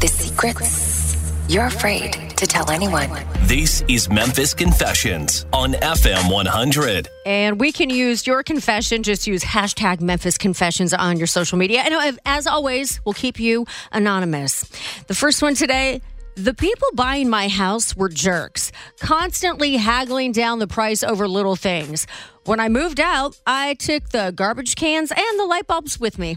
The secrets you're afraid to tell anyone. This is Memphis Confessions on FM 100. And we can use your confession. Just use hashtag Memphis Confessions on your social media. And uh, as always, we'll keep you anonymous. The first one today. The people buying my house were jerks, constantly haggling down the price over little things. When I moved out, I took the garbage cans and the light bulbs with me.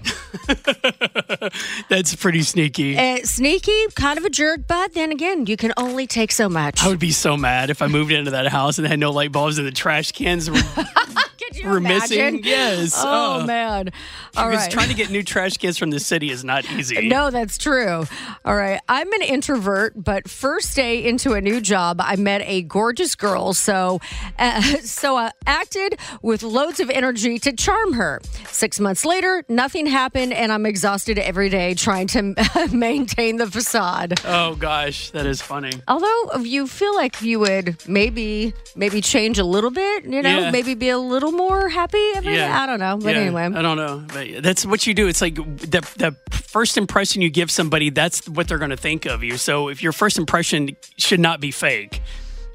That's pretty sneaky. Uh, sneaky, kind of a jerk, but then again, you can only take so much. I would be so mad if I moved into that house and had no light bulbs and the trash cans were, were imagine? missing. Yes. Oh, man. All Because trying to get new trash cans from the city is not easy. No, that's true. All right. I'm an introvert, but first day into a new job, I met a gorgeous girl. So, uh, so I acted with loads of energy to charm her. Six months later, nothing happened, and I'm exhausted every day trying to maintain the facade. Oh gosh, that is funny. Although you feel like you would maybe maybe change a little bit, you know, Yeah. maybe be a little more happy every day. Yeah. I don't know. But Yeah, anyway. I don't know. But that's what you do. It's like the the first impression you give somebody, that's what they're going to think of you. So if your first impression should not be fake.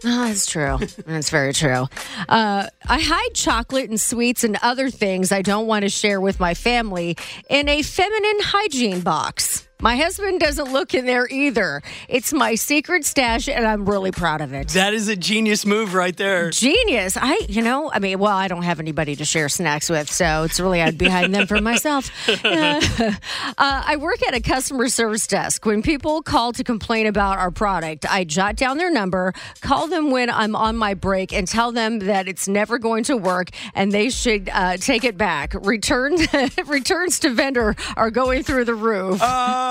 Oh, that's true. That's very true. Uh, I hide chocolate and sweets and other things I don't want to share with my family in a feminine hygiene box. My husband doesn't look in there either. It's my secret stash, and I'm really proud of it. That is a genius move right there. Genius. I, you know, I mean, well, I don't have anybody to share snacks with, so it's really, I'd be hiding them for myself. Uh, uh, I work at a customer service desk. When people call to complain about our product, I jot down their number, call them when I'm on my break, and tell them that it's never going to work and they should uh, take it back. Return, returns to vendor are going through the roof.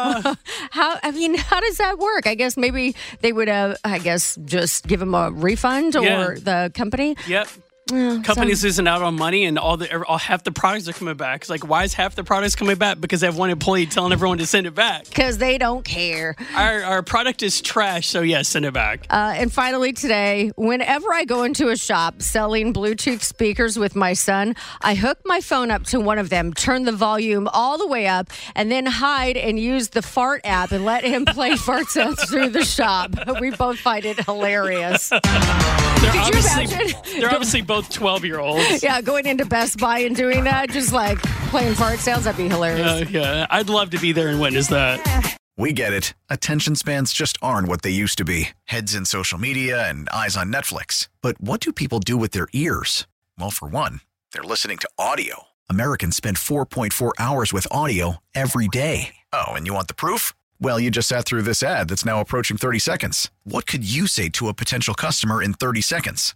how, I mean, how does that work? I guess maybe they would, uh, I guess, just give them a refund or Yeah. the company. Yep. Companies losing out on money and all the all, half the products are coming back. It's like why is half the products coming back? Because they have one employee telling everyone to send it back. Because they don't care. Our, our product is trash, so yes, send it back. Uh, and finally, today, whenever I go into a shop selling Bluetooth speakers with my son, I hook my phone up to one of them, turn the volume all the way up, and then hide and use the fart app and let him play fart sounds through the shop. We both find it hilarious. They're Could you imagine? they're obviously both twelve year olds. Yeah, going into Best Buy and doing that, just like playing fart sounds, that'd be hilarious. Uh, yeah, I'd love to be there and witness that. We get it. Attention spans just aren't what they used to be heads in social media and eyes on Netflix. But what do people do with their ears? Well, for one, they're listening to audio. Americans spend 4.4 hours with audio every day. Oh, and you want the proof? Well, you just sat through this ad that's now approaching 30 seconds. What could you say to a potential customer in 30 seconds?